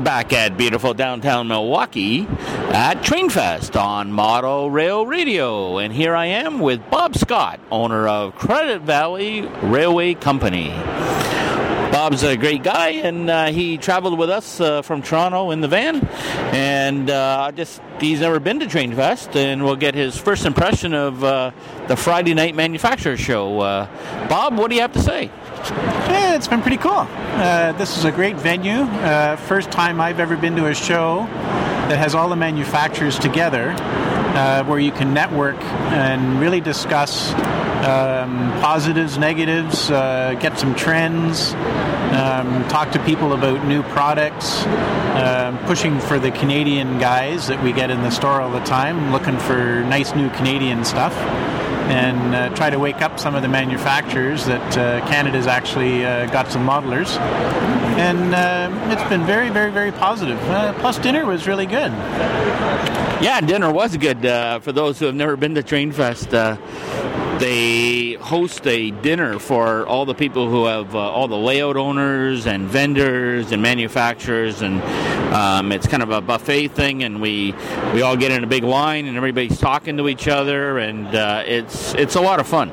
we're back at beautiful downtown Milwaukee at Trainfest on Model Rail Radio. And here I am with Bob Scott, owner of Credit Valley Railway Company. Bob's a great guy, and uh, he traveled with us uh, from Toronto in the van. And uh, just he's never been to Trainfest, and we'll get his first impression of uh, the Friday night manufacturer show. Uh, Bob, what do you have to say? Yeah, it's been pretty cool. Uh, this is a great venue. Uh, first time I've ever been to a show that has all the manufacturers together, uh, where you can network and really discuss um, positives, negatives, uh, get some trends, um, talk to people about new products, um, pushing for the Canadian guys that we get in the store all the time, looking for nice new Canadian stuff and uh, try to wake up some of the manufacturers that uh, Canada's actually uh, got some modelers. And uh, it's been very, very, very positive. Uh, plus, dinner was really good. Yeah, dinner was good. Uh, for those who have never been to Trainfest, uh, they host a dinner for all the people who have uh, all the layout owners and vendors and manufacturers, and um, it's kind of a buffet thing. And we we all get in a big line, and everybody's talking to each other, and uh, it's it's a lot of fun.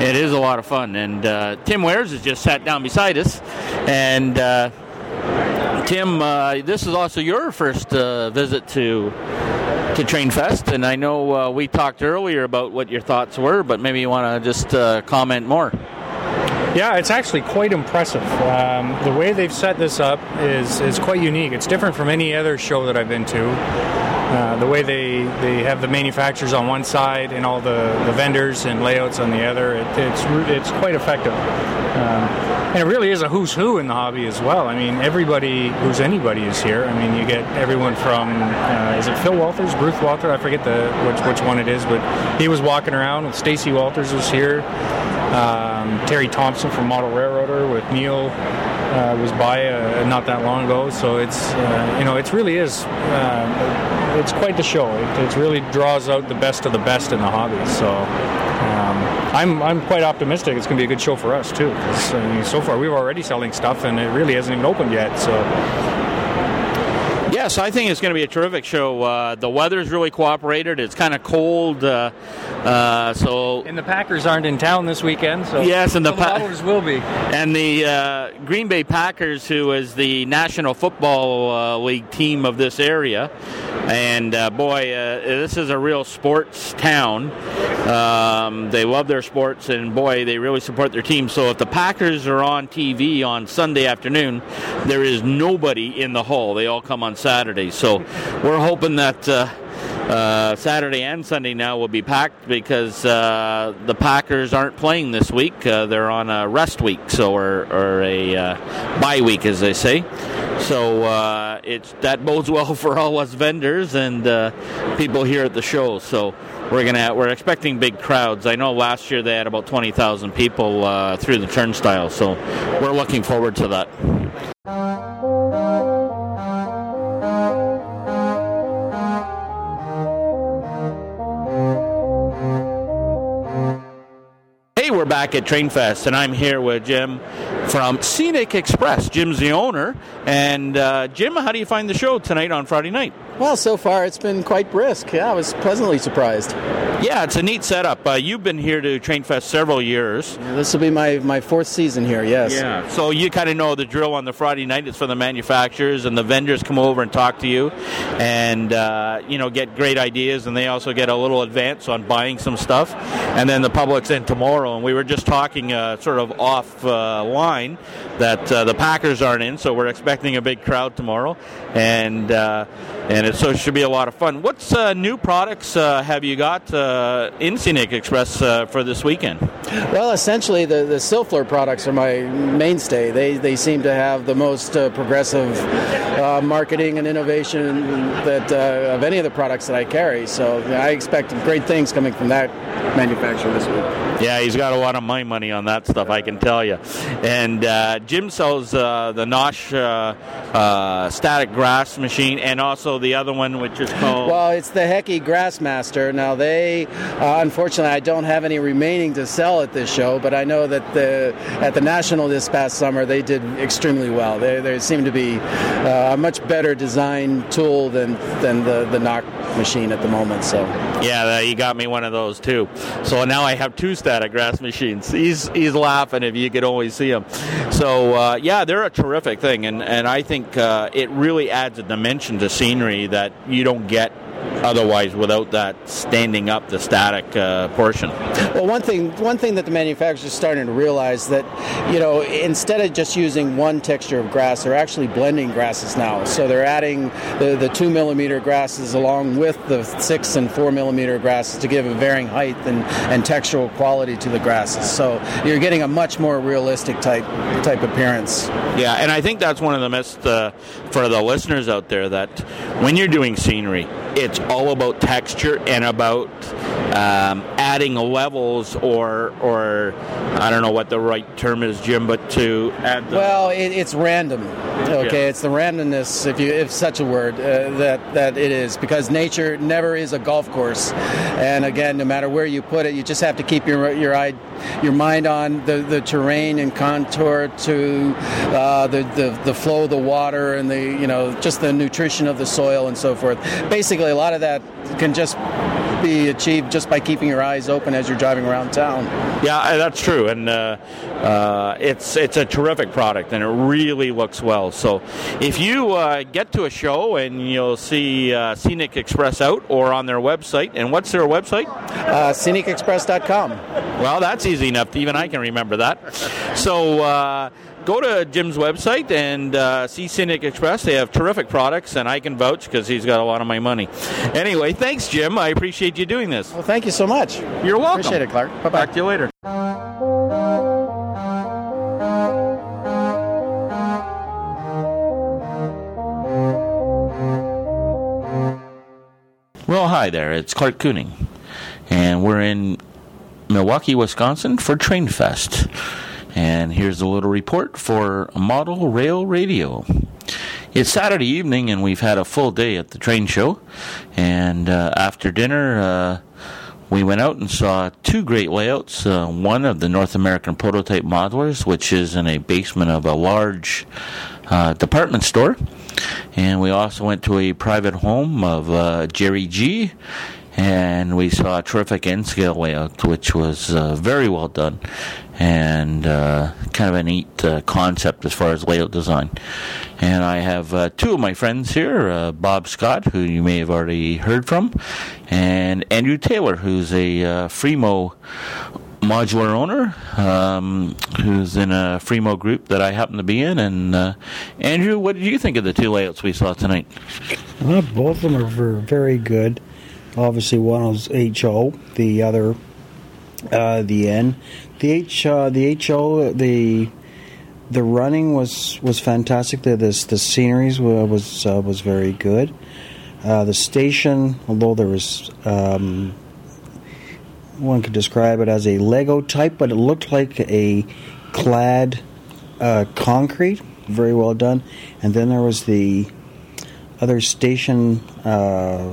It is a lot of fun. And uh, Tim Wares has just sat down beside us, and. Uh, Tim, uh, this is also your first uh, visit to to Trainfest, and I know uh, we talked earlier about what your thoughts were, but maybe you want to just uh, comment more. Yeah, it's actually quite impressive. Um, the way they've set this up is, is quite unique. It's different from any other show that I've been to. Uh, the way they, they have the manufacturers on one side and all the, the vendors and layouts on the other, it, it's it's quite effective. Um, and it really is a who's who in the hobby as well. I mean, everybody who's anybody is here. I mean, you get everyone from uh, is it Phil Walthers, Bruce Walter? I forget the which which one it is, but he was walking around with Stacy Walthers was here. Um, Terry Thompson from Model Railroader with Neil uh, was by uh, not that long ago. So it's uh, you know it really is uh, it's quite the show. It, it really draws out the best of the best in the hobby. So. Um, I'm, I'm quite optimistic it's going to be a good show for us too. I mean, so far we're already selling stuff and it really hasn't even opened yet. So Yes, I think it's going to be a terrific show. Uh, the weather's really cooperated. It's kind of cold, uh, uh, so and the Packers aren't in town this weekend. So Yes, and the the Pa- Packers will be. and the uh, Green Bay Packers, who is the National Football uh, League team of this area, and uh, boy, uh, this is a real sports town. Um, they love their sports, and boy, they really support their team. So if the Packers are on TV on Sunday afternoon, there is nobody in the hall. They all come on Saturday. So we're hoping that. Uh, uh, Saturday and Sunday now will be packed because uh, the Packers aren't playing this week. Uh, they're on a rest week, so or, or a uh, bye week, as they say. So uh, it's that bodes well for all us vendors and uh, people here at the show. So we're gonna we're expecting big crowds. I know last year they had about twenty thousand people uh, through the turnstile, so we're looking forward to that. We're back at Trainfest, and I'm here with Jim from Scenic Express. Jim's the owner. And uh, Jim, how do you find the show tonight on Friday night? Well, so far it's been quite brisk. Yeah, I was pleasantly surprised. Yeah, it's a neat setup. Uh, you've been here to Trainfest several years. This will be my, my fourth season here, yes. Yeah. So you kind of know the drill on the Friday night. It's for the manufacturers and the vendors come over and talk to you, and uh, you know get great ideas, and they also get a little advance on buying some stuff, and then the public's in tomorrow. And we were just talking uh, sort of off uh, line that uh, the Packers aren't in, so we're expecting a big crowd tomorrow, and uh, and it, so it should be a lot of fun. What's uh, new products uh, have you got uh, in Scenic Express uh, for this weekend? Well, essentially, the, the Silflor products are my mainstay. They, they seem to have the most uh, progressive uh, marketing and innovation that uh, of any of the products that I carry. So I expect great things coming from that manufacturer this week. Yeah, he's got a lot of my money on that stuff, I can tell you. And And uh, Jim sells uh, the Noch uh, uh, static grass machine and also the other one, which is called. Well, it's the Hecky Grassmaster. Now, they, uh, unfortunately, I don't have any remaining to sell at this show, but I know that the at the National this past summer they did extremely well. They, they seem to be uh, a much better designed tool than than the the Noch machine at the moment. So yeah, you got me one of those too. So now I have two static grass machines. He's he's laughing if you could only see him. So uh, yeah, they're a terrific thing, and and I think uh, it really adds a dimension to scenery that you don't get otherwise without that standing up the static uh, portion. Well, one thing one thing that the manufacturers are starting to realize that you know instead of just using one texture of grass, they're actually blending grasses now. So they're adding the, the two millimeter grasses along with the six and four millimeter grasses to give a varying height and, and textural quality to the grasses. So you're getting a much more realistic type type appearance. Yeah, and I think that's one of the myths uh, for the listeners out there that when you're doing scenery, it's all about texture and about um, adding levels or or I don't know what the right term is, Jim, but to add. The, well, it, it's random. Okay, yeah. it's the randomness, if you if such a word, uh, that that it is because nature never is a golf course, and again, no matter where you put it, you just have to keep your your eye your mind on the, the terrain and contour to uh, the, the the flow of the water and the you know just the nutrition of the soil and so forth. Basically, a lot of that can just be achieved just by keeping your eyes open as you're driving around town. Yeah, uh, that's true, and uh, uh, it's it's a terrific product, and it really looks well. So, if you uh, get to a show and you'll see uh, Scenic Express out or on their website, and what's their website? Uh, ScenicExpress.com. Well, that's easy enough. Even I can remember that. So go to Jim's website and uh, see Scenic Express. They have terrific products, and I can vouch because he's got a lot of my money. Anyway, thanks, Jim. I appreciate you doing this. Well, thank you so much. You're welcome. Appreciate it, Clark. Bye bye. Talk to you later. Well, hi there. It's Clark Cooning, and we're in Milwaukee, Wisconsin for Train Fest. And here's a little report for Model Rail Radio. It's Saturday evening, and we've had a full day at the train show. And uh, after dinner, uh, we went out and saw two great layouts. Uh, one of the North American Prototype Modelers, which is in a basement of a large uh, department store. And we also went to a private home of uh, Jerry G and we saw a terrific N scale layout, which was uh, very well done and uh, kind of a neat uh, concept as far as layout design. And I have uh, two of my friends here uh, Bob Scott, who you may have already heard from, and Andrew Taylor, who's a uh, Fremo modular owner um, who's in a Fremo group that I happen to be in. And uh, Andrew, what did you think of the two layouts we saw tonight? Well, both of them are very good. Obviously, one was HO, the other uh, the N. The H, uh, the HO, the the running was was fantastic. The the, the sceneries was uh, was very good. Uh, the station, although there was um, one could describe it as a Lego type, but it looked like a clad uh, concrete. Very well done. And then there was the other station uh,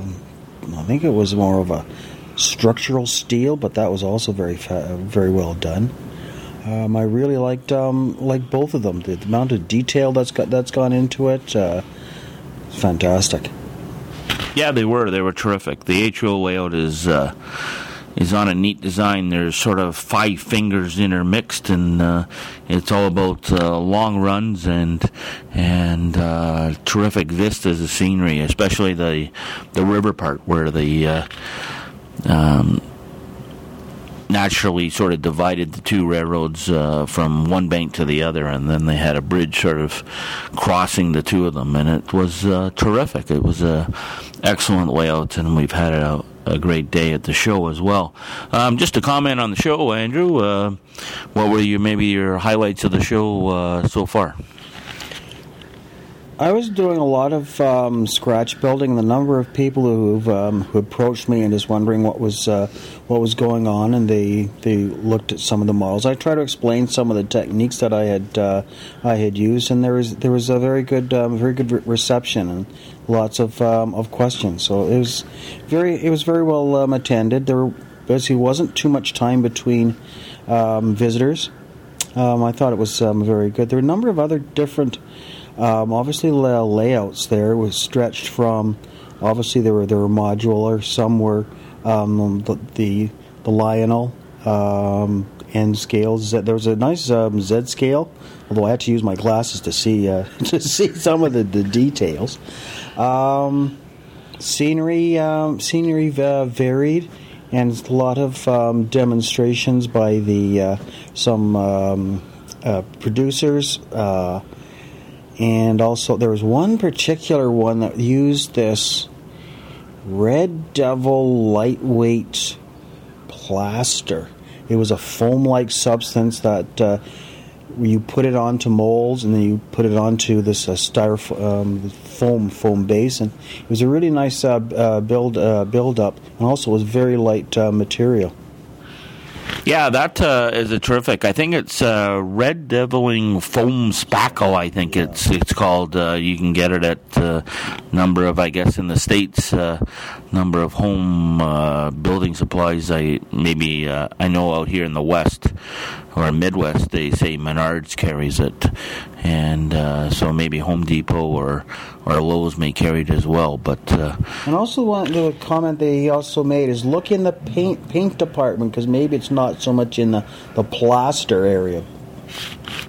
I think it was more of a structural steel, but that was also very fa- very well done. Um, I really liked um, like both of them. The, the, amount of detail that's got that's gone into it, uh, fantastic. Yeah, they were. They were terrific. The HO layout is. Uh is on a neat design. There's sort of five fingers intermixed, and uh, it's all about uh, long runs and and uh, terrific vistas of scenery, especially the the river part where the uh, um, naturally sort of divided the two railroads uh, from one bank to the other, and then they had a bridge sort of crossing the two of them, and it was uh, terrific. It was a excellent layout, and we've had a, a great day at the show as well. Um, just to comment on the show, Andrew, uh, what were your maybe your highlights of the show uh, so far? I was doing a lot of um, scratch building. The number of people who've um, who approached me and just wondering what was uh, what was going on, and they they looked at some of the models. I tried to explain some of the techniques that I had uh, I had used, and there was there was a very good um, very good re- reception and lots of um, of questions. So it was very it was very well um, attended. There basically wasn't too much time between um, visitors. I thought it was very good. There were a number of other different um, obviously, the layouts there was stretched from. Obviously, there were there were modular. Some were um, the, the, the Lionel um, and scales. There was a nice um, Z scale, although I had to use my glasses to see uh, to see some of the, the details. Um, scenery um, scenery uh, varied, and a lot of um, demonstrations by the uh, some um, uh, producers. Uh, and also there was one particular one that used this Red Devil lightweight plaster. It was a foam-like substance that uh, you put it onto molds, and then you put it onto this uh, styrofoam um, foam foam base, and it was a really nice uh, uh build uh, build up, and also was very light uh, material. Yeah, that uh, is a terrific. I think it's uh, Red Deviling Foam Spackle. I think it's it's called. Uh, you can get it at a number of, I guess, in the states, uh, number of home uh, building supplies. I maybe uh, I know out here in the west or Midwest, they say Menards carries it, and uh, so maybe Home Depot or or Lowe's may carry it as well. But uh, and also one the comment they also made is look in the paint paint department because maybe it's not so much in the the plaster area.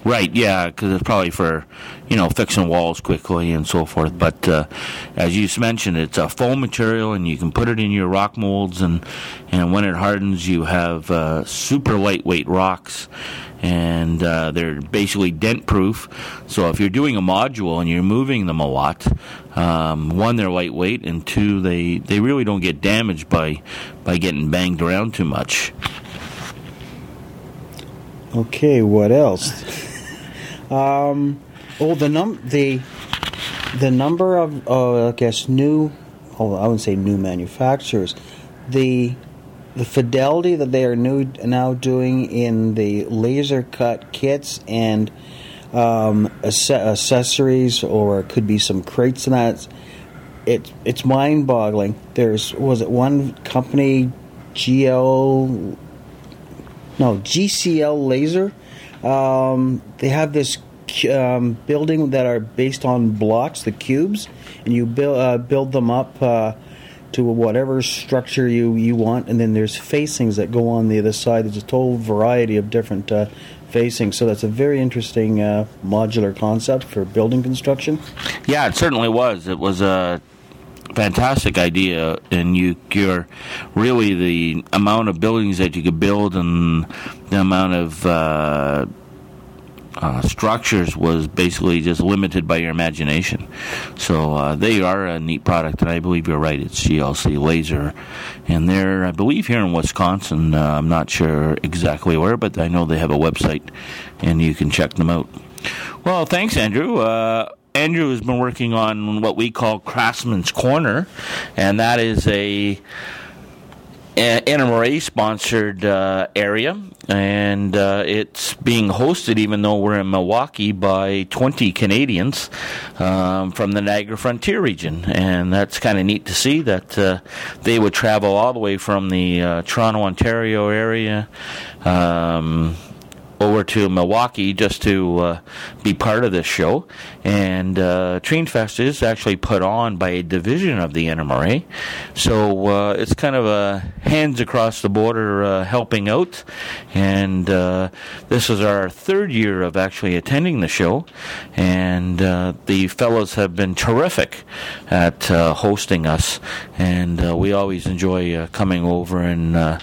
Right, yeah, because it's probably for you know fixing walls quickly and so forth. But uh, as you mentioned, it's a foam material, and you can put it in your rock molds, and and when it hardens, you have uh, super lightweight rocks, and uh, they're basically dent proof. So if you're doing a module and you're moving them a lot, um, one they're lightweight, and two they they really don't get damaged by by getting banged around too much. Okay, what else? um, oh, the num the the number of uh, I guess new. Oh, I wouldn't say new manufacturers. The the fidelity that they are new now doing in the laser cut kits and um, accessories, or it could be some crates and that. It it's mind boggling. There's was it one company, GL no GCL Laser. Um, they have this um, building that are based on blocks, the cubes, and you build uh, build them up uh, to whatever structure you, you want. And then there's facings that go on the other side. There's a total variety of different uh, facings. So that's a very interesting uh, modular concept for building construction. Yeah, it certainly was. It was a fantastic idea, and you you're really the amount of buildings that you could build and the amount of uh, structures was basically just limited by your imagination. So uh, they are a neat product, and I believe you're right. It's GLC Laser, and they're I believe here in Wisconsin. Uh, I'm not sure exactly where, but I know they have a website, and you can check them out. Well, thanks, Andrew. Uh, Andrew has been working on what we call Craftsman's Corner, and that is a, a NMRA sponsored uh, area, and uh, it's being hosted, even though we're in Milwaukee, by 20 Canadians um, from the Niagara Frontier region, and that's kind of neat to see that uh, they would travel all the way from the uh, Toronto, Ontario area. Um, over to Milwaukee just to uh, be part of this show. And uh, Train Fest is actually put on by a division of the NMRA. So uh, it's kind of a hands across the border uh, helping out. And uh, this is our third year of actually attending the show. And uh, the fellows have been terrific at hosting us. And we always enjoy coming over and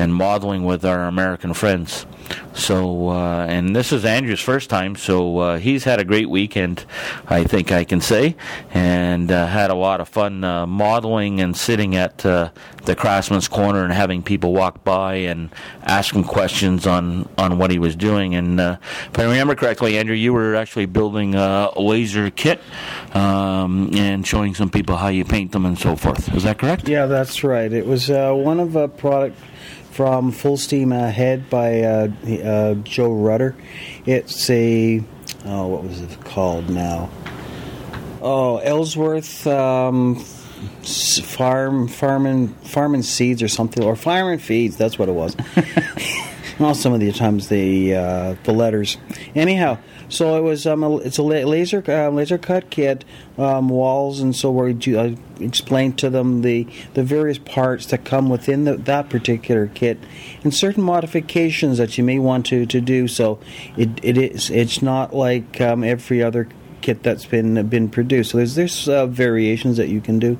and modeling with our American friends. So, uh, and this is Andrew's first time, so uh, he's had a great weekend, I think I can say, and uh, had a lot of fun uh, modeling and sitting at uh, the Craftsman's Corner and having people walk by and ask him questions on, on what he was doing. And uh, if I remember correctly, Andrew, you were actually building a laser kit um, and showing some people how you paint them and so forth. Is that correct? Yeah, that's right. It was one of a product from Full Steam Ahead by uh, uh, Joe Rudder. It's a oh, what was it called now? Oh, Ellsworth um, Farm Farm and Farm and Seeds or something, or Farm and Feeds. That's what it was. well, some of the times the uh, the letters. Anyhow, so it was um, a, it's a laser uh, laser cut kit, um, walls, and so we I explained to them the the various parts that come within the, that particular kit, and certain modifications that you may want to, to do. So it, it is it's not like um, every other kit that's been been produced. So there's there's uh, variations that you can do.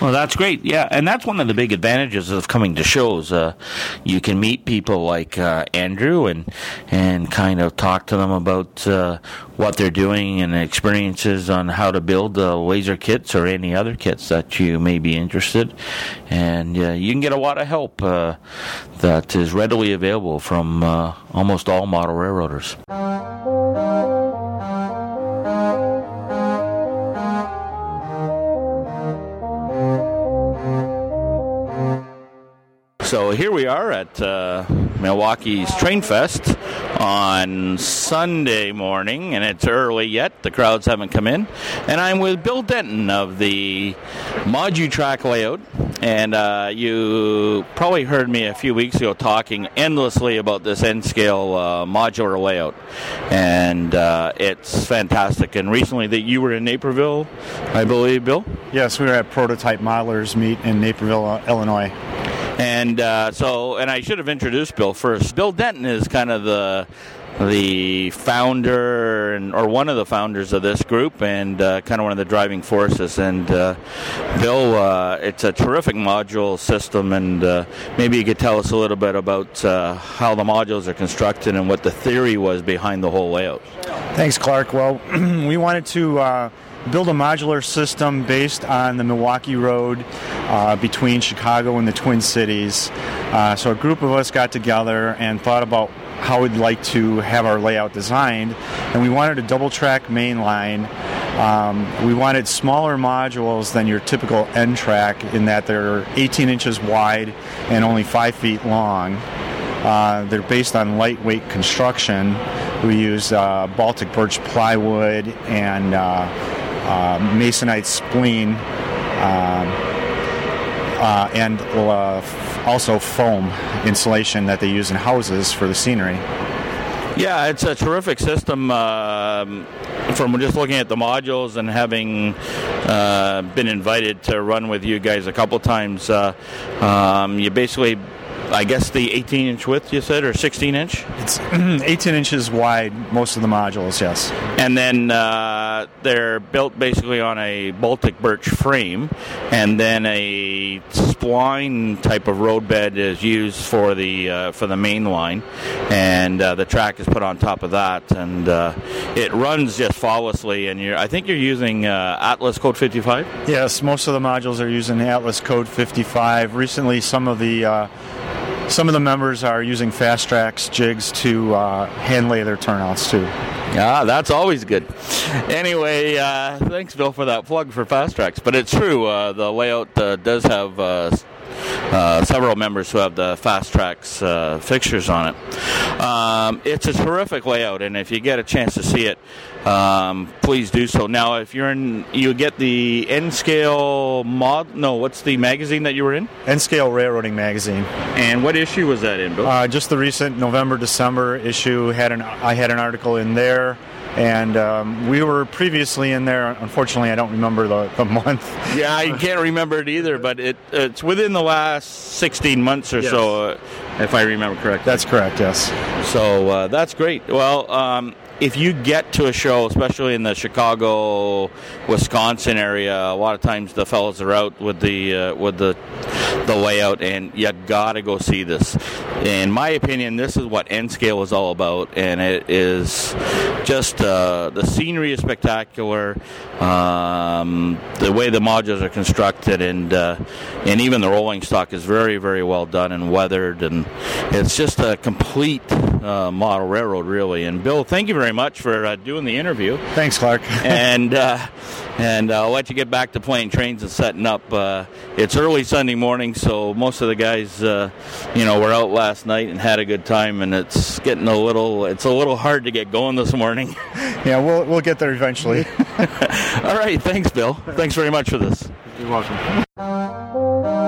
Well, that's great. Yeah, and that's one of the big advantages of coming to shows. Uh, you can meet people like uh, Andrew and and kind of talk to them about uh, what they're doing and experiences on how to build laser kits or any other kits that you may be interested. And uh, you can get a lot of help uh, that is readily available from uh, almost all model railroaders. So here we are at uh, Milwaukee's Train Fest on Sunday morning, and it's early yet. The crowds haven't come in. And I'm with Bill Denton of the Modu Track layout. And uh, you probably heard me a few weeks ago talking endlessly about this N scale uh, modular layout. And uh, it's fantastic. And recently that you were in Naperville, I believe, Bill? Yes, we were at Prototype Modelers Meet in Naperville, uh, Illinois. And uh, so, and I should have introduced Bill first. Bill Denton is kind of the the founder and or one of the founders of this group and uh, kind of one of the driving forces and uh, bill uh, it's a terrific module system and uh, maybe you could tell us a little bit about uh, how the modules are constructed and what the theory was behind the whole layout Thanks, Clark. Well, we wanted to uh, build a modular system based on the Milwaukee Road uh, between Chicago and the Twin Cities. Uh, so a group of us got together and thought about how we'd like to have our layout designed, and we wanted a double track main line. Um, we wanted smaller modules than your typical N track in that they're 18 inches wide and only 5 feet long. Uh, they're based on lightweight construction. We use uh, Baltic birch plywood and uh, uh, masonite spline, um, uh, and uh, also foam insulation that they use in houses for the scenery. Yeah, it's a terrific system. Um, from just looking at the modules and having uh, been invited to run with you guys a couple times, uh, um, you basically, I guess, the 18 inch width you said, or 16 inch, It's 18 inches wide, most of the modules, yes. and then uh, they're built basically on a Baltic birch frame, and then a spline type of roadbed is used for the uh, for the main line, and uh, the track is put on top of that, and uh, it runs just flawlessly. And you're, I think you're using uh, Atlas Code 55. Yes, most of the modules are using Atlas Code 55. Recently, some of the uh, some of the members are using Fast Tracks jigs to uh, hand lay their turnouts too. Ah, that's always good. Anyway, uh, thanks, Bill, for that plug for Fast Tracks. But it's true, uh, the layout uh, does have uh, uh, several members who have the Fast Tracks uh, fixtures on it. Um, it's a terrific layout, and if you get a chance to see it, um, please do so. Now, if you're in, you get the N scale mod. No, what's the magazine that you were in? N Scale Railroading Magazine. And what issue was that in, Bill? Uh, just the recent November December issue had an I had an article in there, and um, we were previously in there. Unfortunately, I don't remember the, the month. Yeah, I can't remember it either, but it it's within the last 16 months or so, uh, if I remember correctly. That's correct. Yes. so uh, that's great. Well, um, if you get to a show, especially in the Chicago, Wisconsin area, a lot of times the fellows are out with the uh, with the the layout, and you gotta go see this. In my opinion, this is what N Scale is all about, and it is just uh, the scenery is spectacular, um, the way the modules are constructed, and uh, and even the rolling stock is very very well done and weathered, and it's just a complete uh, model railroad, really. And Bill, thank you very much for uh, doing the interview. Thanks, Clark. and uh, and I'll let you get back to playing trains and setting up. Uh, it's early Sunday morning, so most of the guys, uh, you know, were out last night and had a good time, and it's getting a little it's a little hard to get going this morning. yeah, we'll we'll get there eventually. All right, thanks, Bill. Thanks very much for this. You're welcome.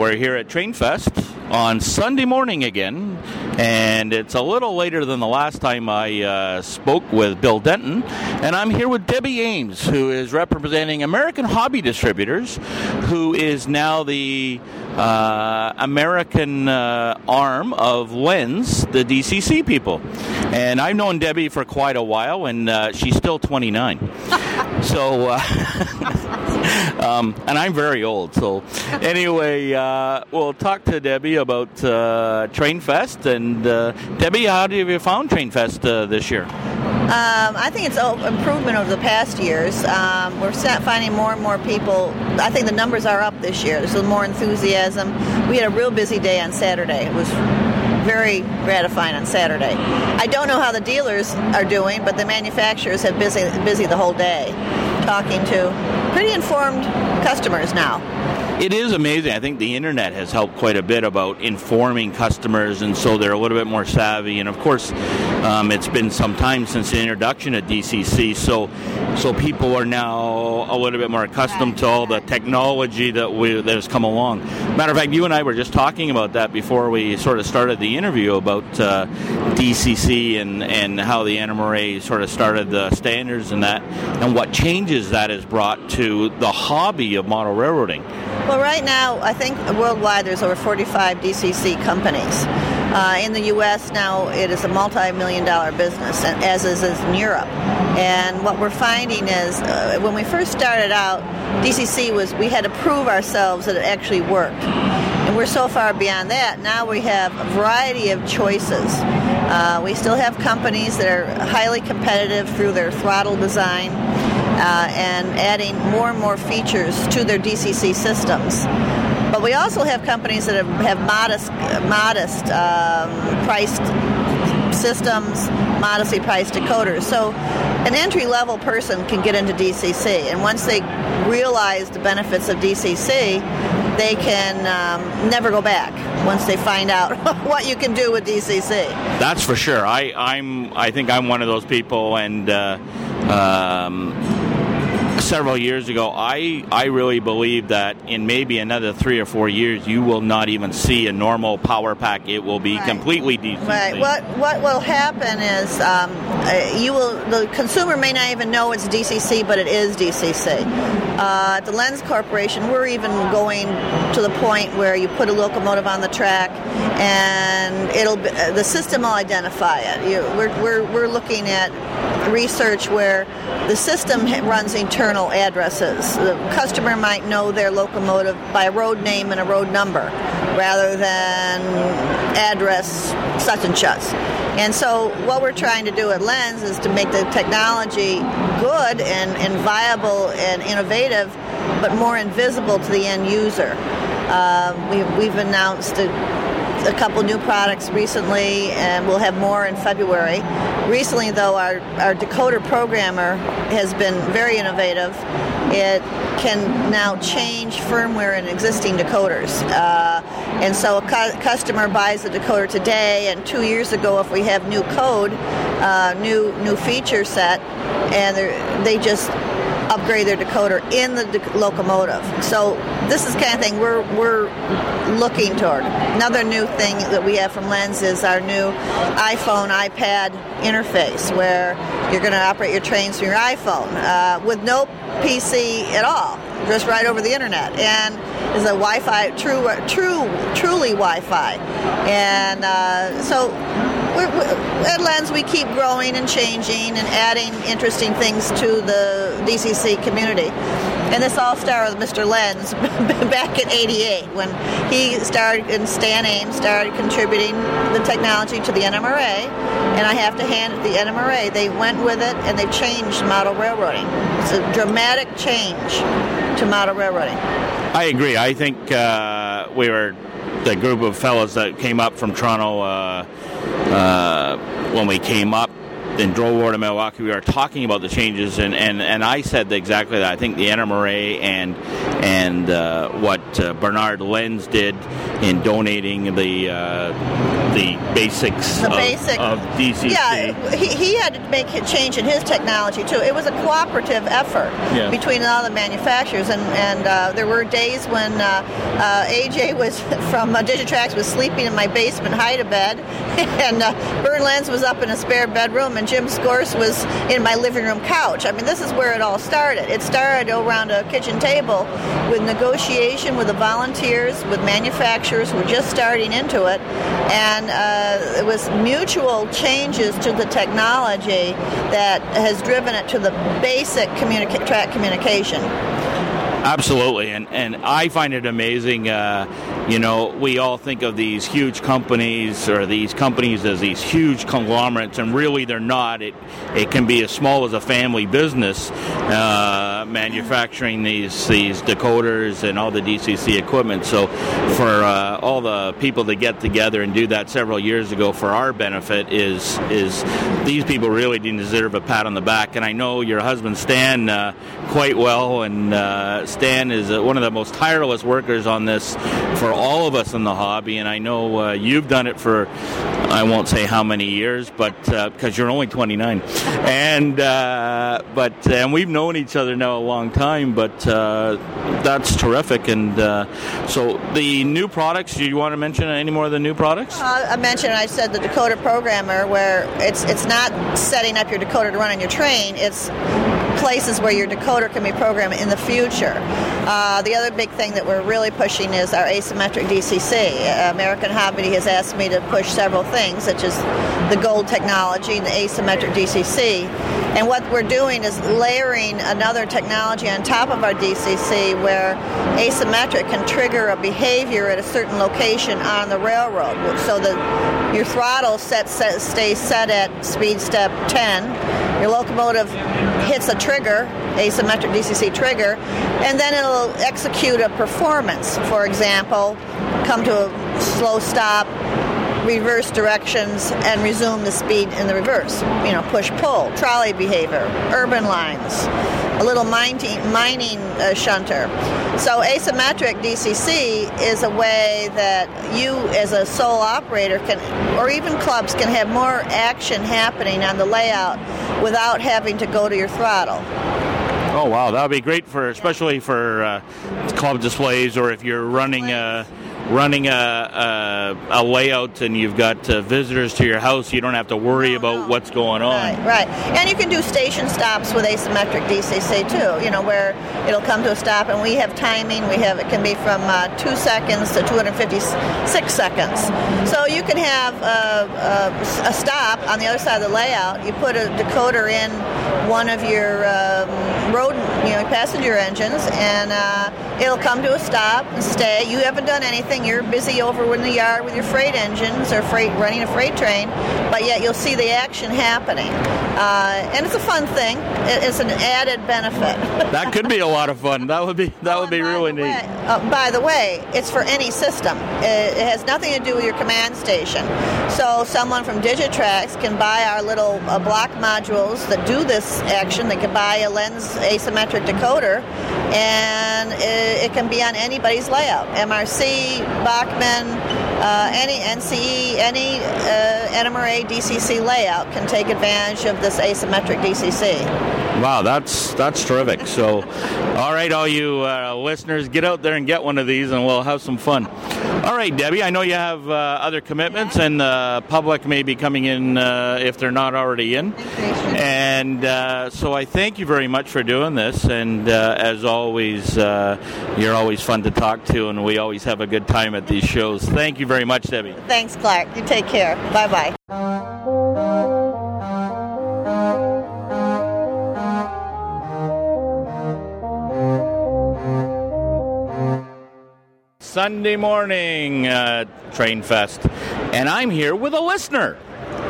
We're here at Trainfest on Sunday morning again, and it's a little later than the last time I uh, spoke with Bill Denton. And I'm here with Debbie Ames, who is representing American Hobby Distributors, who is now the uh, American uh, arm of Lenz, the DCC people. And I've known Debbie for quite a while, and uh, she's still 29. so, uh, um, and I'm very old. So, anyway, uh, we'll talk to Debbie about uh, Train Fest. And Debbie, how have you found Train Fest this year? Um, I think it's an improvement over the past years. Um, we're finding more and more people. I think the numbers are up this year. There's more enthusiasm. We had a real busy day on Saturday. It was very gratifying on Saturday. I don't know how the dealers are doing, but the manufacturers have busy busy the whole day, talking to pretty informed customers now it is amazing. I think the internet has helped quite a bit about informing customers, and so they're a little bit more savvy. And of course, um, it's been some time since the introduction of DCC, so so people are now a little bit more accustomed to all the technology that we that has come along. Matter of fact, you and I were just talking about that before we sort of started the interview about uh, DCC and and how the NMRA sort of started the standards and that, and what changes that has brought to the hobby of model railroading. Well, right now, I think worldwide there's over 45 DCC companies. Uh, in the U.S. now, it is a multi-million dollar business, as is in Europe. And what we're finding is, uh, when we first started out, DCC was we had to prove ourselves that it actually worked. And we're so far beyond that. Now we have a variety of choices. Uh, we still have companies that are highly competitive through their throttle design uh, and adding more and more features to their DCC systems. But we also have companies that have, have modest, modest um, priced systems, modestly priced decoders. So an entry level person can get into DCC, and once they realize the benefits of DCC, they can um, never go back once they find out what you can do with DCC. That's for sure. I, I'm. I think I'm one of those people, and. Uh, um, several years ago, I, I really believe that in maybe another three or four years, you will not even see a normal power pack. It will be right. completely DCC. Right. What what will happen is um, uh, you will the consumer may not even know it's DCC, but it is DCC. Uh, at the Lenz Corporation, we're even going to the point where you put a locomotive on the track, and it'll be, uh, the system will identify it. You, we're, we're we're looking at research where the system runs internal addresses. The customer might know their locomotive by a road name and a road number rather than address such and such. And so, what we're trying to do at Lenz is to make the technology good and, and viable and innovative, but more invisible to the end user. Uh, we, we've announced a a couple new products recently, and we'll have more in February. Recently, though, our, our decoder programmer has been very innovative. It can now change firmware in existing decoders. Uh, and so a cu- customer buys the decoder today, and two years ago, if we have new code, uh, new new feature set, and they just upgrade their decoder in the de- locomotive. So this is kind of thing we're we're looking toward. Another new thing that we have from Lenz is our new iPhone iPad interface, where you're going to operate your trains from your iPhone uh, with no PC at all. just right over the internet, and is a Wi-Fi true, true, truly Wi-Fi, and uh, so we're, we're, at Lenz we keep growing and changing and adding interesting things to the DCC community. And this all started with Mr. Lenz back in 88 when he started, and Stan Ames started contributing the technology to the NMRA. And I have to hand it the NMRA. They went with it and they changed model railroading. It's a dramatic change to model railroading. I agree. I think uh, we were the group of fellows that came up from Toronto uh, uh, when we came up and drove over to Milwaukee, we are talking about the changes, and, and, and I said exactly that. I think the NMRA and and uh, what uh, Bernard Lenz did in donating the uh, the basics the of, basic. of DCC. Yeah, he, he had to make a change in his technology too. It was a cooperative effort Yeah. between all the manufacturers, and and uh, there were days when uh, uh, AJ was from uh, Digitrax was sleeping in my basement hide a bed, and uh, Bern Lenz was up in a spare bedroom, and Jim Scorse was in my living room couch. I mean, this is where it all started. It started around a kitchen table with negotiation with the volunteers, with manufacturers who were just starting into it, and uh, it was mutual changes to the technology that has driven it to the basic communica- track communication. Absolutely, and and I find it amazing. Uh, you know, we all think of these huge companies or these companies as these huge conglomerates, and really they're not. It it can be as small as a family business uh, manufacturing these these decoders and all the DCC equipment. So, for uh, all the people to get together and do that several years ago for our benefit is is these people really deserve a pat on the back. And I know your husband Stan uh, quite well, and uh, Stan is one of the most tireless workers on this for all of us in the hobby. And I know you've done it for I won't say how many years, but because you're only 29, and but and we've known each other now a long time. But uh, that's terrific. And uh, so the new products. Do you want to mention any more of the new products? Uh, I mentioned, I said the decoder programmer, where it's it's not setting up your decoder to run on your train. It's places where your decoder can be programmed in the future. Uh, the other big thing that we're really pushing is our asymmetric DCC. Uh, American Hobby has asked me to push several things, such as the gold technology and the asymmetric DCC. And what we're doing is layering another technology on top of our DCC where asymmetric can trigger a behavior at a certain location on the railroad. So that your throttle set, set, stays set at speed step 10. Your locomotive hits a trigger, asymmetric DCC trigger, and then it'll execute a performance. For example, come to a slow stop, reverse directions, and resume the speed in the reverse. You know, push pull, trolley behavior, urban lines, a little mining, mining uh, shunter. So, asymmetric DCC is a way that you, as a sole operator, can, or even clubs, can have more action happening on the layout without having to go to your throttle. Oh wow, that would be great for especially for uh, club displays or if you're running a running a, a, a layout and you've got uh, visitors to your house. You don't have to worry about what's going on. Right, right. And you can do station stops with asymmetric DCC too. You know where it'll come to a stop, and we have timing. We have it can be from uh, two seconds to 256 seconds. So you can have a, a, a stop on the other side of the layout. You put a decoder in one of your um, road, you know, passenger engines, and uh, it'll come to a stop and stay. You haven't done anything. You're busy over in the yard with your freight engines or freight running a freight train, but yet you'll see the action happening, uh, and it's a fun thing. It's an added benefit. That could be a lot of fun. That would be that would be really neat. Uh, by the way, it's for any system. It, it has nothing to do with your command station. So someone from Digitrax can buy our little uh, block modules that do this action. They can buy a Lenz asymmetric decoder, and it, it can be on anybody's layout. MRC, Bachmann, uh, any NCE, any uh, NMRA DCC layout can take advantage of this asymmetric DCC. Wow, that's that's terrific. So, all right, all you uh, listeners, get out there and get one of these, and we'll have some fun. All right, Debbie. I know you have uh, other commitments, and the public may be coming in uh, if they're not already in. And uh, so I thank you very much for doing this. And uh, as always, uh, you're always fun to talk to, and we always have a good time at these shows. Thank you very much, Debbie. Thanks, Clark. You take care. Bye bye. Sunday morning uh, Train Fest, and I'm here with a listener.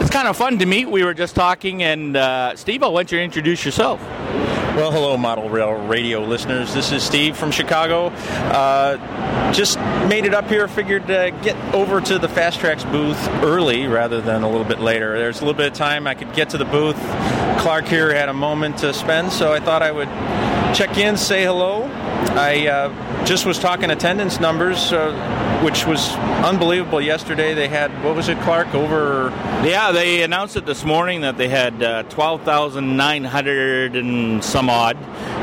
It's kind of fun to meet. We were just talking, and uh, Steve, I'll let you introduce yourself. Well, hello, Model Rail Radio listeners. This is Steve from Chicago. Uh, just made it up here. Figured to get over to the Fast Tracks booth early rather than a little bit later. There's a little bit of time I could get to the booth. Clark here had a moment to spend, so I thought I would check in, say hello. I uh, just was talking attendance numbers, uh, which was unbelievable yesterday. They had, what was it, Clark? Over. Yeah, they announced it this morning that they had uh, 12,900 and some odd,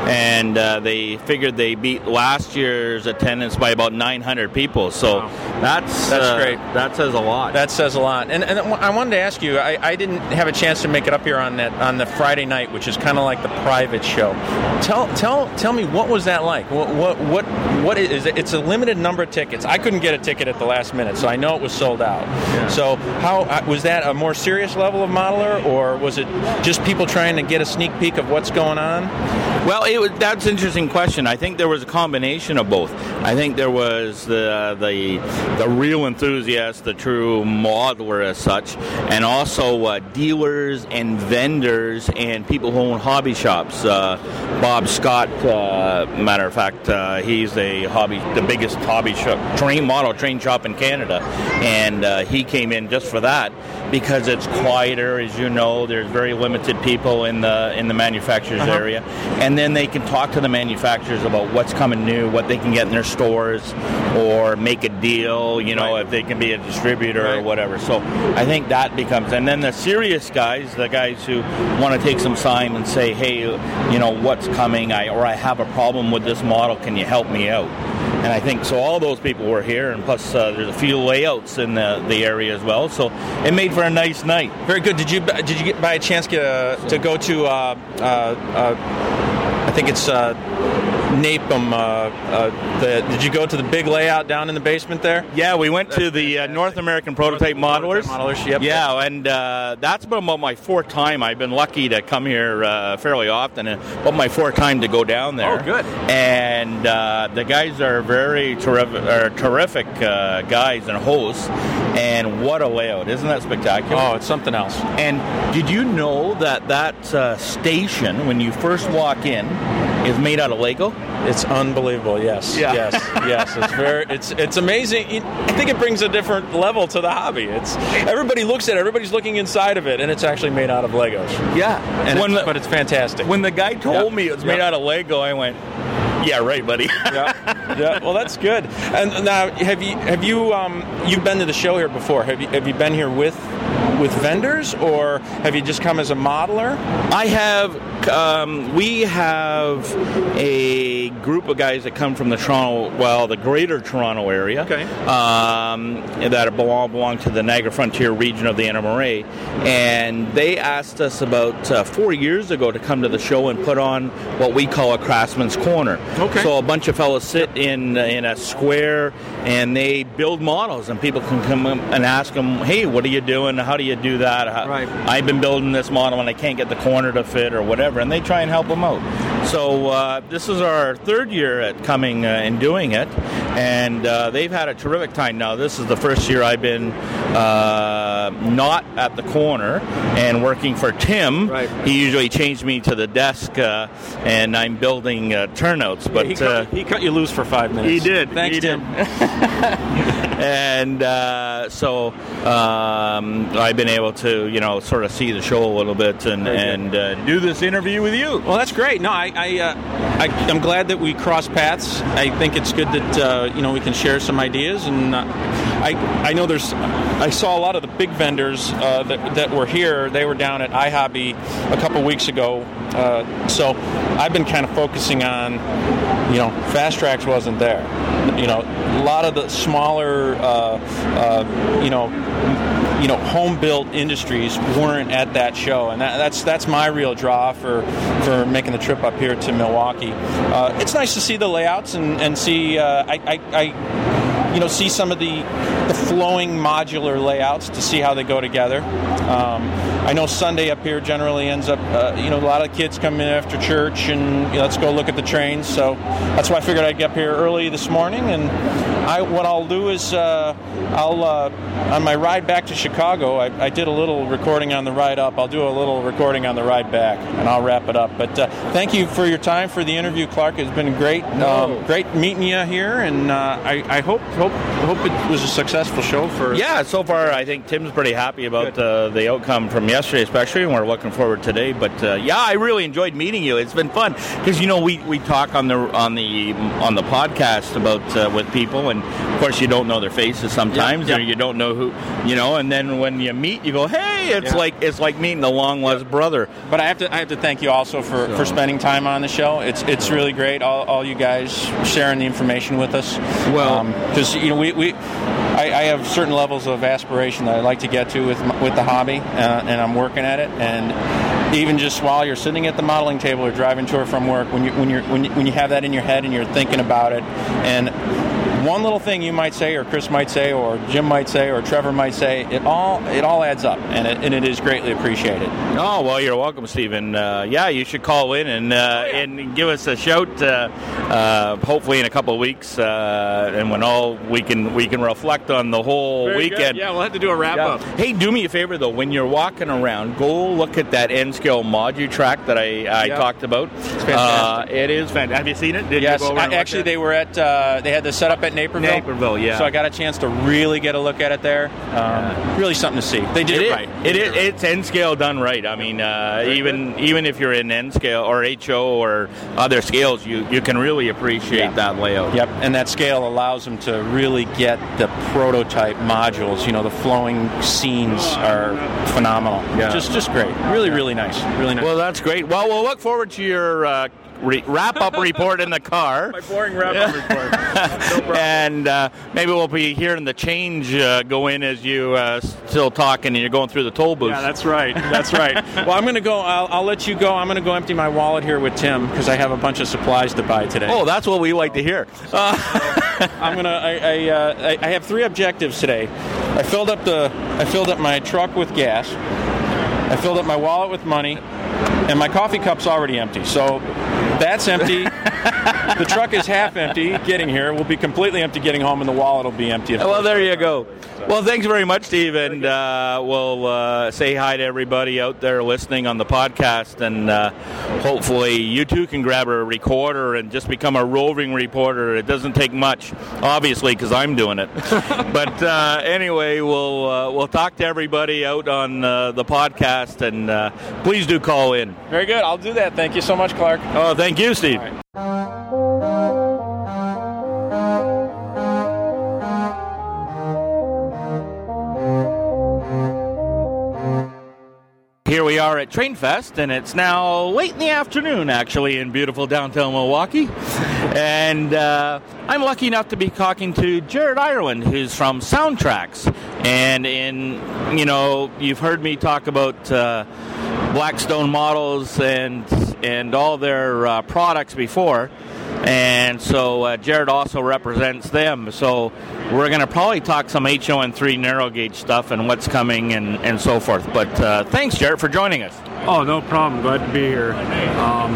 and uh, they figured they beat last year's attendance by about 900 people. So that's That's uh, great. That says a lot. That says a lot. And, and I wanted to ask you, I, I didn't have a chance to make it up here on that on the Friday night, which is kind of like the private show. Tell tell tell me what was that like? What what what what is it? It's a limited number of tickets. I couldn't get a ticket at the last minute, so I know it was sold out. So how uh, was that a more serious level of modeler, or was it just people trying to get a sneak peek of what's going on? Well, it was, that's an interesting question. I think there was a combination of both. I think there was the the the real enthusiast, the true modeler as such, and also uh, dealers and vendors and people who own hobby shops. Uh, Bob Scott, uh, matter of fact, uh, he's a hobby, the biggest hobby shop, train model train shop in Canada, and uh, he came in just for that because it's quieter, as you know. There's very limited people in the in the manufacturers Uh-huh. area, and then they can talk to the manufacturers about what's coming new, what they can get in their stores, or make a deal. You know, Right. if they can be a distributor or whatever. So I think that becomes, and then the serious guys, the guys who want to take some time and say, hey, you know, what's coming, I or I have a problem with this model. Can you help me out? And I think so. All those people were here, and plus uh, there's a few layouts in the, the area as well. So it made for a nice night. Very good. Did you did you get by a chance get, uh, to go to? Uh, uh, uh, I think it's Napum. Uh, uh, the, did you go to the big layout down in the basement there? Yeah, we went to the uh, North American Prototype Modelers. Modelers, yep. Yeah, and uh, that's been about my fourth time. I've been lucky to come here uh, fairly often, and about my fourth time to go down there. Oh, good. And uh, the guys are very terrific, are terrific uh, guys and hosts. And what a layout! Isn't that spectacular? Oh, it's something else. And did you know that that uh, station, when you first walk in, is made out of Lego? It's unbelievable. Yes. Yeah. Yes. Yes. It's very. It's it's amazing. I think it brings a different level to the hobby. It's everybody looks at it. Everybody's looking inside of it, and it's actually made out of Legos. Yeah. And when it's, the, but it's fantastic. when the guy told Yeah. me it was made Yeah. out of Lego, I went, "Yeah, right, buddy." yeah, yeah. Well, that's good. And now, have you have you um, you've been to the show here before? Have you have you been here with with vendors, or have you just come as a modeler? I have. Um, we have a group of guys that come from the Toronto, well, the Greater Toronto area. Okay. Um, that belong belong to the Niagara Frontier region of the NMRA, and they asked us about uh, four years ago to come to the show and put on what we call a Craftsman's Corner. Okay. So a bunch of fellows sit in in a square and they build models, and people can come and ask them, "Hey, what are you doing? How do you do that? How- Right. I've been building this model and I can't get the corner to fit or whatever, and they try and help them out. So uh, this is our third year at coming uh, and doing it, and uh, they've had a terrific time. Now this is the first year I've been uh, not at the corner and working for Tim. Right. He usually changed me to the desk, uh, and I'm building uh, turnouts. But he, uh, cut, he cut you loose for five minutes. he did. Thanks, He Tim. and uh, so um, I've been able to, you know, sort of see the show a little bit and, and uh, do this interview with you. Well, that's great. No, I, I, uh, I, I'm glad that we cross paths. I think it's good that uh, you know we can share some ideas, and uh, I, I know there's. I saw a lot of the big vendors uh, that, that were here. They were down at iHobby a couple weeks ago. Uh, so I've been kind of focusing on, you know, Fast Tracks wasn't there. You know, a lot of the smaller uh, uh, you know, you know, home built industries weren't at that show, and that, that's that's my real draw for for making the trip up here to Milwaukee. Uh, it's nice to see the layouts and and see. Uh, I, I, I, you know, see some of the the flowing modular layouts to see how they go together. Um, I know Sunday up here generally ends up, uh, you know, a lot of kids come in after church and you know, let's go look at the trains. So that's why I figured I'd get up here early this morning. And I, what I'll do is uh, I'll uh, on my ride back to Chicago, I, I, did a little recording on the ride up. I'll do a little recording on the ride back, and I'll wrap it up. But uh, thank you for your time for the interview, Clark. It's been great, um, great meeting you here, and uh, I, I, hope hope hope it was a successful show for. Yeah, so far I think Tim's pretty happy about uh, the outcome from yesterday, especially, and we're looking forward to today. But uh, yeah, I really enjoyed meeting you. It's been fun because you know we, we talk on the on the on the podcast about uh, with people, and of course you don't know their faces sometimes, or you don't know who you know, and then when you meet, you go, "Hey, it's Yeah. like it's like meeting the long lost brother." But I have to I have to thank you also for, for spending time on the show. It's it's really great. All, all you guys sharing the information with us. Well- because you know we, we I, I have certain levels of aspiration that I'd like to get to with with the hobby, uh, and I'm working at it. And even just while you're sitting at the modeling table or driving to or from work, when you when you're when you, when you have that in your head and you're thinking about it, and one little thing you might say, or Chris might say, or Jim might say, or Trevor might say, it all it all adds up, and it, and it is greatly appreciated. Oh well, you're welcome, Stephen. Uh, yeah, you should call in and uh, and give us a shout. Uh, uh, hopefully in a couple of weeks, uh, and when all we can we can reflect on the whole Very good. weekend. Yeah, we'll have to do a wrap Yeah. up. Hey, do me a favor though. When you're walking around, go look at that N scale modu track that I, I Yeah. talked about. fantastic. Uh, it is fantastic. Have you seen it? Did yes, you go over I, actually they were at uh, they had the setup at Naperville. Naperville, yeah. So I got a chance to really get a look at it there. Um, Really something to see. They did it. right. It is. It's N scale done right. I mean, uh, even even if you're in N scale or HO or other scales, you, you can really appreciate Yeah. that layout. Yep, and that scale allows them to really get the prototype modules. You know, the flowing scenes are phenomenal. Yeah. Just just great. Really, really nice. Really nice. Well, that's great. Well, we'll look forward to your uh, re- wrap-up report in the car. My boring wrap up report. No and uh, maybe we'll be hearing the change uh, go in as you uh, still talking and you're going through the toll booth. Yeah, that's right. That's right. well, I'm going to go. I'll, I'll let you go. I'm going to go empty my wallet here with Tim because I have a bunch of supplies to buy today. oh, that's what we like to hear. Uh, I'm gonna. I I, uh, I I have three objectives today. I filled up the. I filled up my truck with gas. I filled up my wallet with money, and my coffee cup's already empty. So that's empty. the truck is half empty getting here. Will be completely empty getting home, and the wallet will be empty. well, there you go. Well, thanks very much, Steve, and uh, we'll uh, say hi to everybody out there listening on the podcast, and uh, hopefully you too can grab a recorder and just become a roving reporter. It doesn't take much, obviously, because I'm doing it. but uh, anyway, we'll uh, we'll talk to everybody out on uh, the podcast, and uh, please do call in. Very good. I'll do that. Thank you so much, Clark. Oh, thank you, Steve. Here we are at Train Fest, and it's now late in the afternoon, actually, in beautiful downtown Milwaukee. And uh, I'm lucky enough to be talking to Jared Ireland, who's from SoundTraxx. And in, you know, you've heard me talk about uh, Blackstone models and and all their uh, products before. And so uh, Jared also represents them. So we're going to probably talk some HON3 narrow gauge stuff and what's coming and, and so forth. But uh, thanks, Jared, for joining us. Oh, no problem. Glad to be here. Um,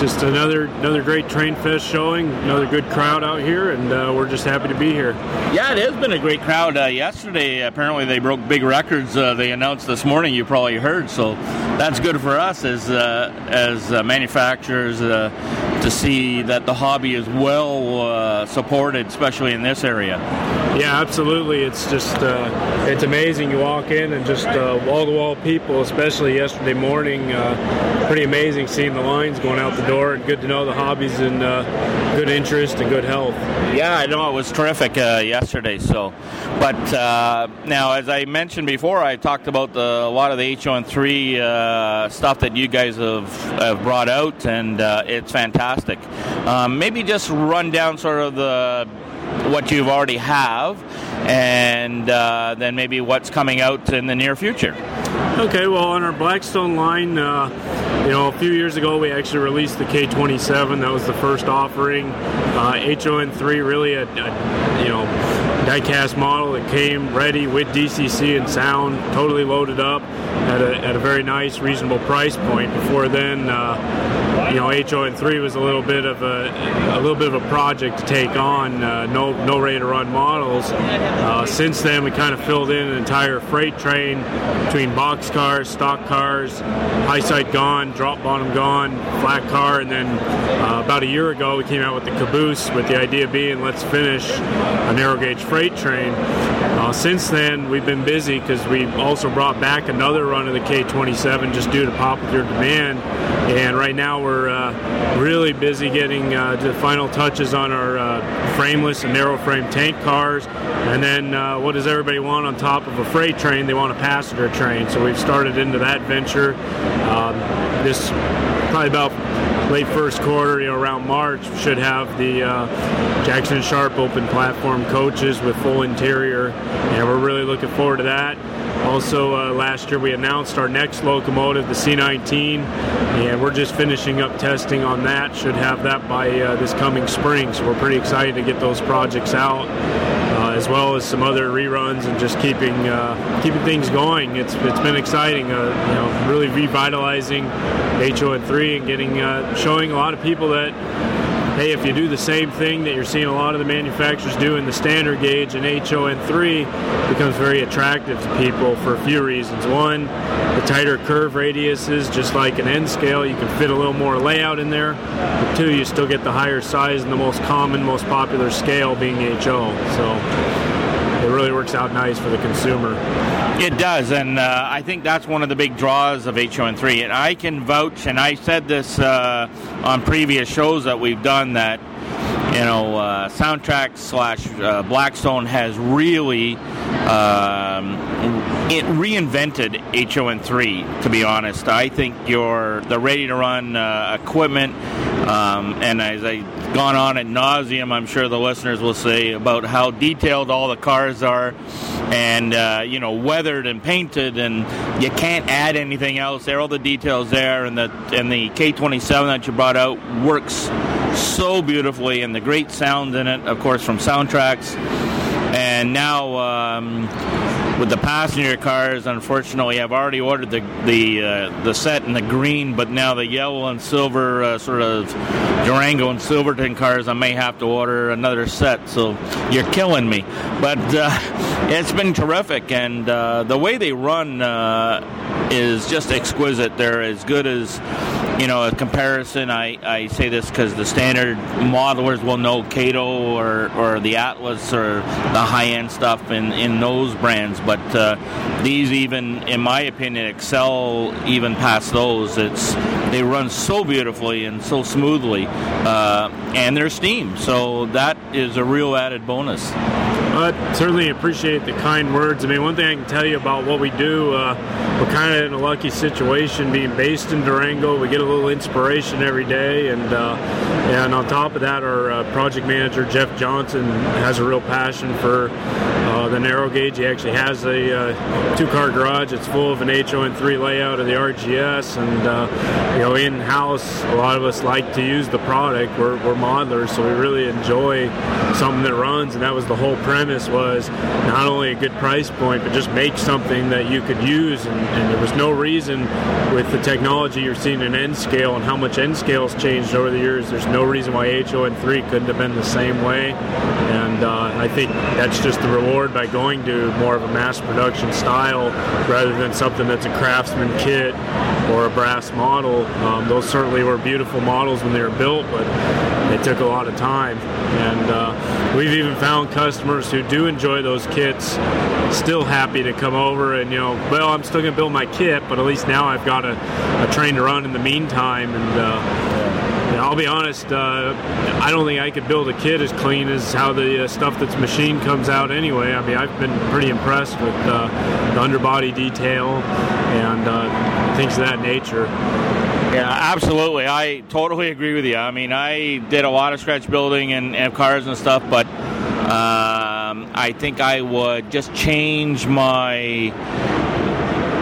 just another another great train fest showing. Another good crowd out here, and uh, we're just happy to be here. Yeah, it has been a great crowd. Uh, yesterday, apparently, they broke big records. Uh, they announced this morning. You probably heard, so that's good for us as uh, as uh, manufacturers uh, to see that the hobby is well uh, supported, especially in this area. Yeah, absolutely. It's just uh, it's amazing. You walk in and just wall to wall people, especially yesterday morning. Uh, pretty amazing seeing the lines going out the door, good to know the hobbies and uh, good interest and good health. Yeah, I know it was terrific uh, yesterday. So, but uh, now, as I mentioned before, I talked about the, a lot of the HON3 uh, stuff that you guys have, have brought out, and uh, it's fantastic. Um, maybe just run down sort of the what you've already have, and uh, then maybe what's coming out in the near future. Okay, well, on our Blackstone line, uh, you know, a few years ago we actually released the K27. That was the first offering. Uh, HON3, really a, a you know diecast model that came ready with DCC and sound, totally loaded up at a, at a very nice, reasonable price point. Before then, uh, you know, HON3 was a little bit of a, a little bit of a project to take on. Uh, no no ready to run models. Uh, since then, we kind of filled in an entire freight train between box cars, stock cars, high side gon, drop bottom gon, flat car, and then uh, about a year ago we came out with the caboose with the idea being let's finish a narrow gauge freight train. Uh, since then, we've been busy because we also brought back another run of the K27 just due to popular demand. And right now we're uh, really busy getting uh, the final touches on our uh, frameless and narrow frame tank cars. And then uh, what does everybody want on top of a freight train? They want a passenger train. So we've started into that venture. Um, this probably about late first quarter, you know, around March, should have the uh, Jackson Sharp open platform coaches with full interior, and we're really looking forward to that. Also, uh, last year we announced our next locomotive, the C19, and we're just finishing up testing on that. Should have that by uh, this coming spring, so we're pretty excited to get those projects out. As well as some other reruns and just keeping uh, keeping things going. It's it's been exciting, uh, you know, really revitalizing HON3 and getting uh, showing a lot of people that hey, if you do the same thing that you're seeing a lot of the manufacturers do in the standard gauge and HON3 becomes very attractive to people for a few reasons. One, the tighter curve radiuses, just like an N scale, you can fit a little more layout in there. But two, you still get the higher size and the most common, most popular scale being HO. So it really works out nice for the consumer. It does, and uh, I think that's one of the big draws of HON3. And I can vouch, and I said this uh, on previous shows that we've done that you know, uh, Soundtrack slash uh, Blackstone has really um, it reinvented HON3. To be honest, I think your the ready to run uh, equipment, um, and as I gone on at nauseum, I'm sure the listeners will say about how detailed all the cars are, and uh, you know, weathered and painted, and you can't add anything else. There, all the details there, and the and the K27 that you brought out works so beautifully, and the great sound in it, of course, from SoundTraxx. And now um, with the passenger cars, unfortunately, I've already ordered the the uh, the set in the green, but now the yellow and silver uh, sort of Durango and Silverton cars, I may have to order another set. So you're killing me, but uh, it's been terrific, and uh, the way they run uh, is just exquisite. They're as good as you know, a comparison, I, I say this because the standard modelers will know Kato or, or the Atlas or the high end stuff in, in those brands, but uh, these even, in my opinion, excel even past those. It's they run so beautifully and so smoothly, uh, and they're steam, so that is a real added bonus. I certainly appreciate the kind words. I mean, one thing I can tell you about what we do, uh, we're kind of in a lucky situation being based in Durango. We get a little inspiration every day, and uh, and on top of that, our uh, project manager Jeff Johnson has a real passion for uh, the narrow gauge. He actually has a uh, two-car garage. It's full of an HON3 layout of the RGS, and uh, you know, in house, a lot of us like to use the product. We're, we're modelers, so we really enjoy something that runs, and that was the whole premise was not only a good price point, but just make something that you could use. And, and there was no reason with the technology you're seeing in N scale and how much N scale's changed over the years. There's no reason why HON3 couldn't have been the same way. And uh, I think that's just the reward by going to more of a mass production style rather than something that's a craftsman kit or a brass model. Um, those certainly were beautiful models when they were built, but it took a lot of time. And uh, we've even found customers who do enjoy those kits still happy to come over and, you know, well, I'm still going to build my kit, but at least now I've got a, a train to run in the meantime. And uh, I'll be honest, uh, I don't think I could build a kit as clean as how the uh, stuff that's machined comes out anyway. I mean, I've been pretty impressed with uh, the underbody detail and uh, things of that nature. Yeah, absolutely. I totally agree with you. I mean, I did a lot of scratch building and, and cars and stuff, but Um, I think I would just change my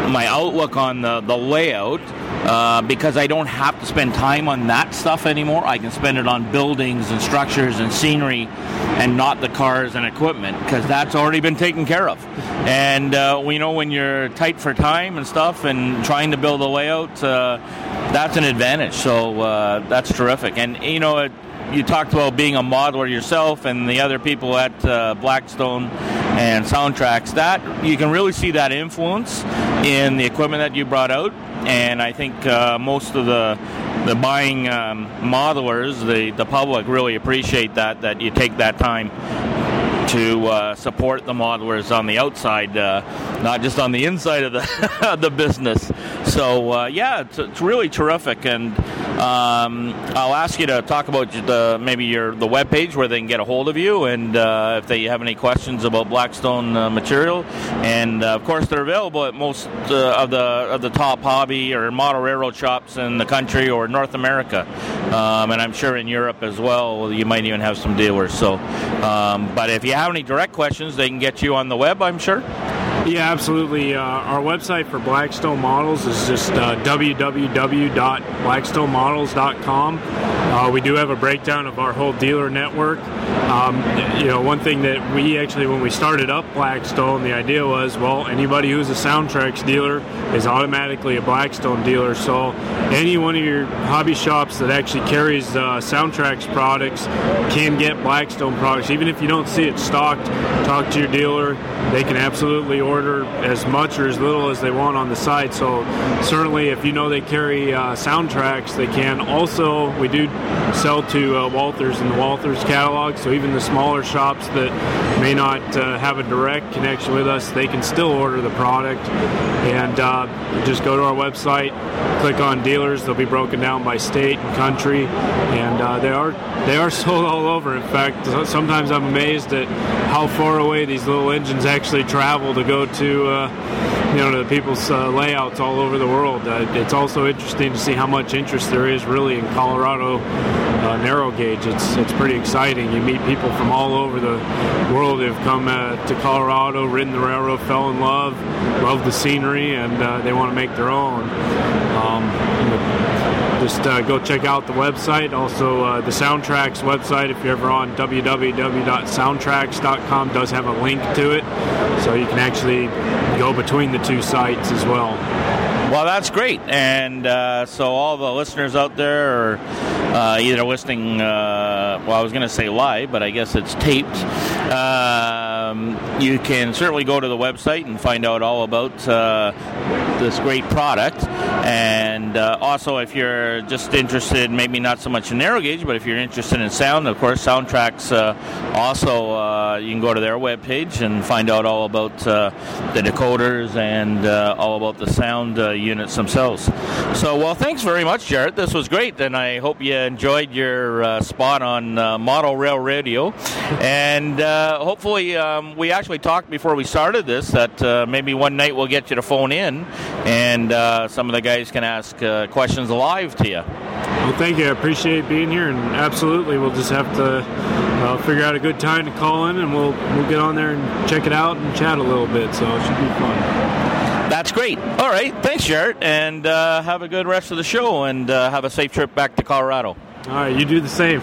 my outlook on the, the layout uh, because I don't have to spend time on that stuff anymore. I can spend it on buildings and structures and scenery and not the cars and equipment because that's already been taken care of. And uh, we know when you're tight for time and stuff and trying to build a layout, uh, that's an advantage. So uh, that's terrific. And, you know, you talked about being a modeler yourself and the other people at uh, Blackstone and SoundTraxx. That you can really see that influence in the equipment that you brought out, and I think uh, most of the the buying um, modelers, the the public, really appreciate that that you take that time to uh, support the modelers on the outside, uh, not just on the inside of the the business. So uh, yeah, it's, it's, really terrific, and um, I'll ask you to talk about the maybe your the web page where they can get a hold of you, and uh, if they have any questions about Blackstone uh, material, and uh, of course they're available at most of the of the top hobby or model railroad shops in the country or North America, um, and I'm sure in Europe as well. You might even have some dealers. So, um, but if you have any direct questions, they can get you on the web, I'm sure. Yeah, absolutely. Uh, our website for Blackstone Models is just uh, www.blackstonemodels.com. Uh, we do have a breakdown of our whole dealer network. Um, you know, one thing that we actually, when we started up Blackstone, the idea was, well, anybody who's a SoundTraxx dealer is automatically a Blackstone dealer. So any one of your hobby shops that actually carries uh, SoundTraxx products can get Blackstone products. Even if you don't see it stocked, talk to your dealer. They can absolutely order as much or as little as they want on the site. So certainly, if you know they carry uh, SoundTraxx, they can. Also, we do sell to uh, Walthers in the Walthers catalog. So even the smaller shops that may not uh, have a direct connection with us, they can still order the product. And uh, just go to our website, click on dealers. They'll be broken down by state and country, and uh, they are they are sold all over. In fact, sometimes I'm amazed at how far away these little engines actually travel to go to uh, you know to people's uh, layouts all over the world. Uh, it's also interesting to see how much interest there is really in Colorado uh, narrow gauge. It's it's pretty exciting. You meet people from all over the world who've come uh, to Colorado, ridden the railroad, fell in love, love the scenery, and they want to make their own. Um, just uh, go check out the website. Also, uh, the SoundTraxx website, if you're ever on www.soundtraxx.com, does have a link to it. So you can actually go between the two sites as well. Well, that's great. And uh, so, all the listeners out there are uh, either listening, uh, well, I was going to say live, but I guess it's taped. Um, you can certainly go to the website and find out all about uh, this great product. And uh, also, if you're just interested, maybe not so much in narrow gauge, but if you're interested in sound, of course, SoundTraxx uh, also, uh, you can go to their webpage and find out all about uh, the decoders and all about the sound units themselves. So, well, thanks very much, Jared. This was great, and I hope you enjoyed your spot on Model Rail Radio. And hopefully, um, we actually talked before we started this that maybe one night we'll get you to phone in and uh, some of the guys can ask uh, questions live to you. Well, thank you. I appreciate being here, and absolutely, we'll just have to uh, figure out a good time to call in, and we'll we'll get on there and check it out and chat a little bit. So it should be fun. That's great. All right, thanks, Jared, and uh, have a good rest of the show, and uh, have a safe trip back to Colorado. All right, you do the same.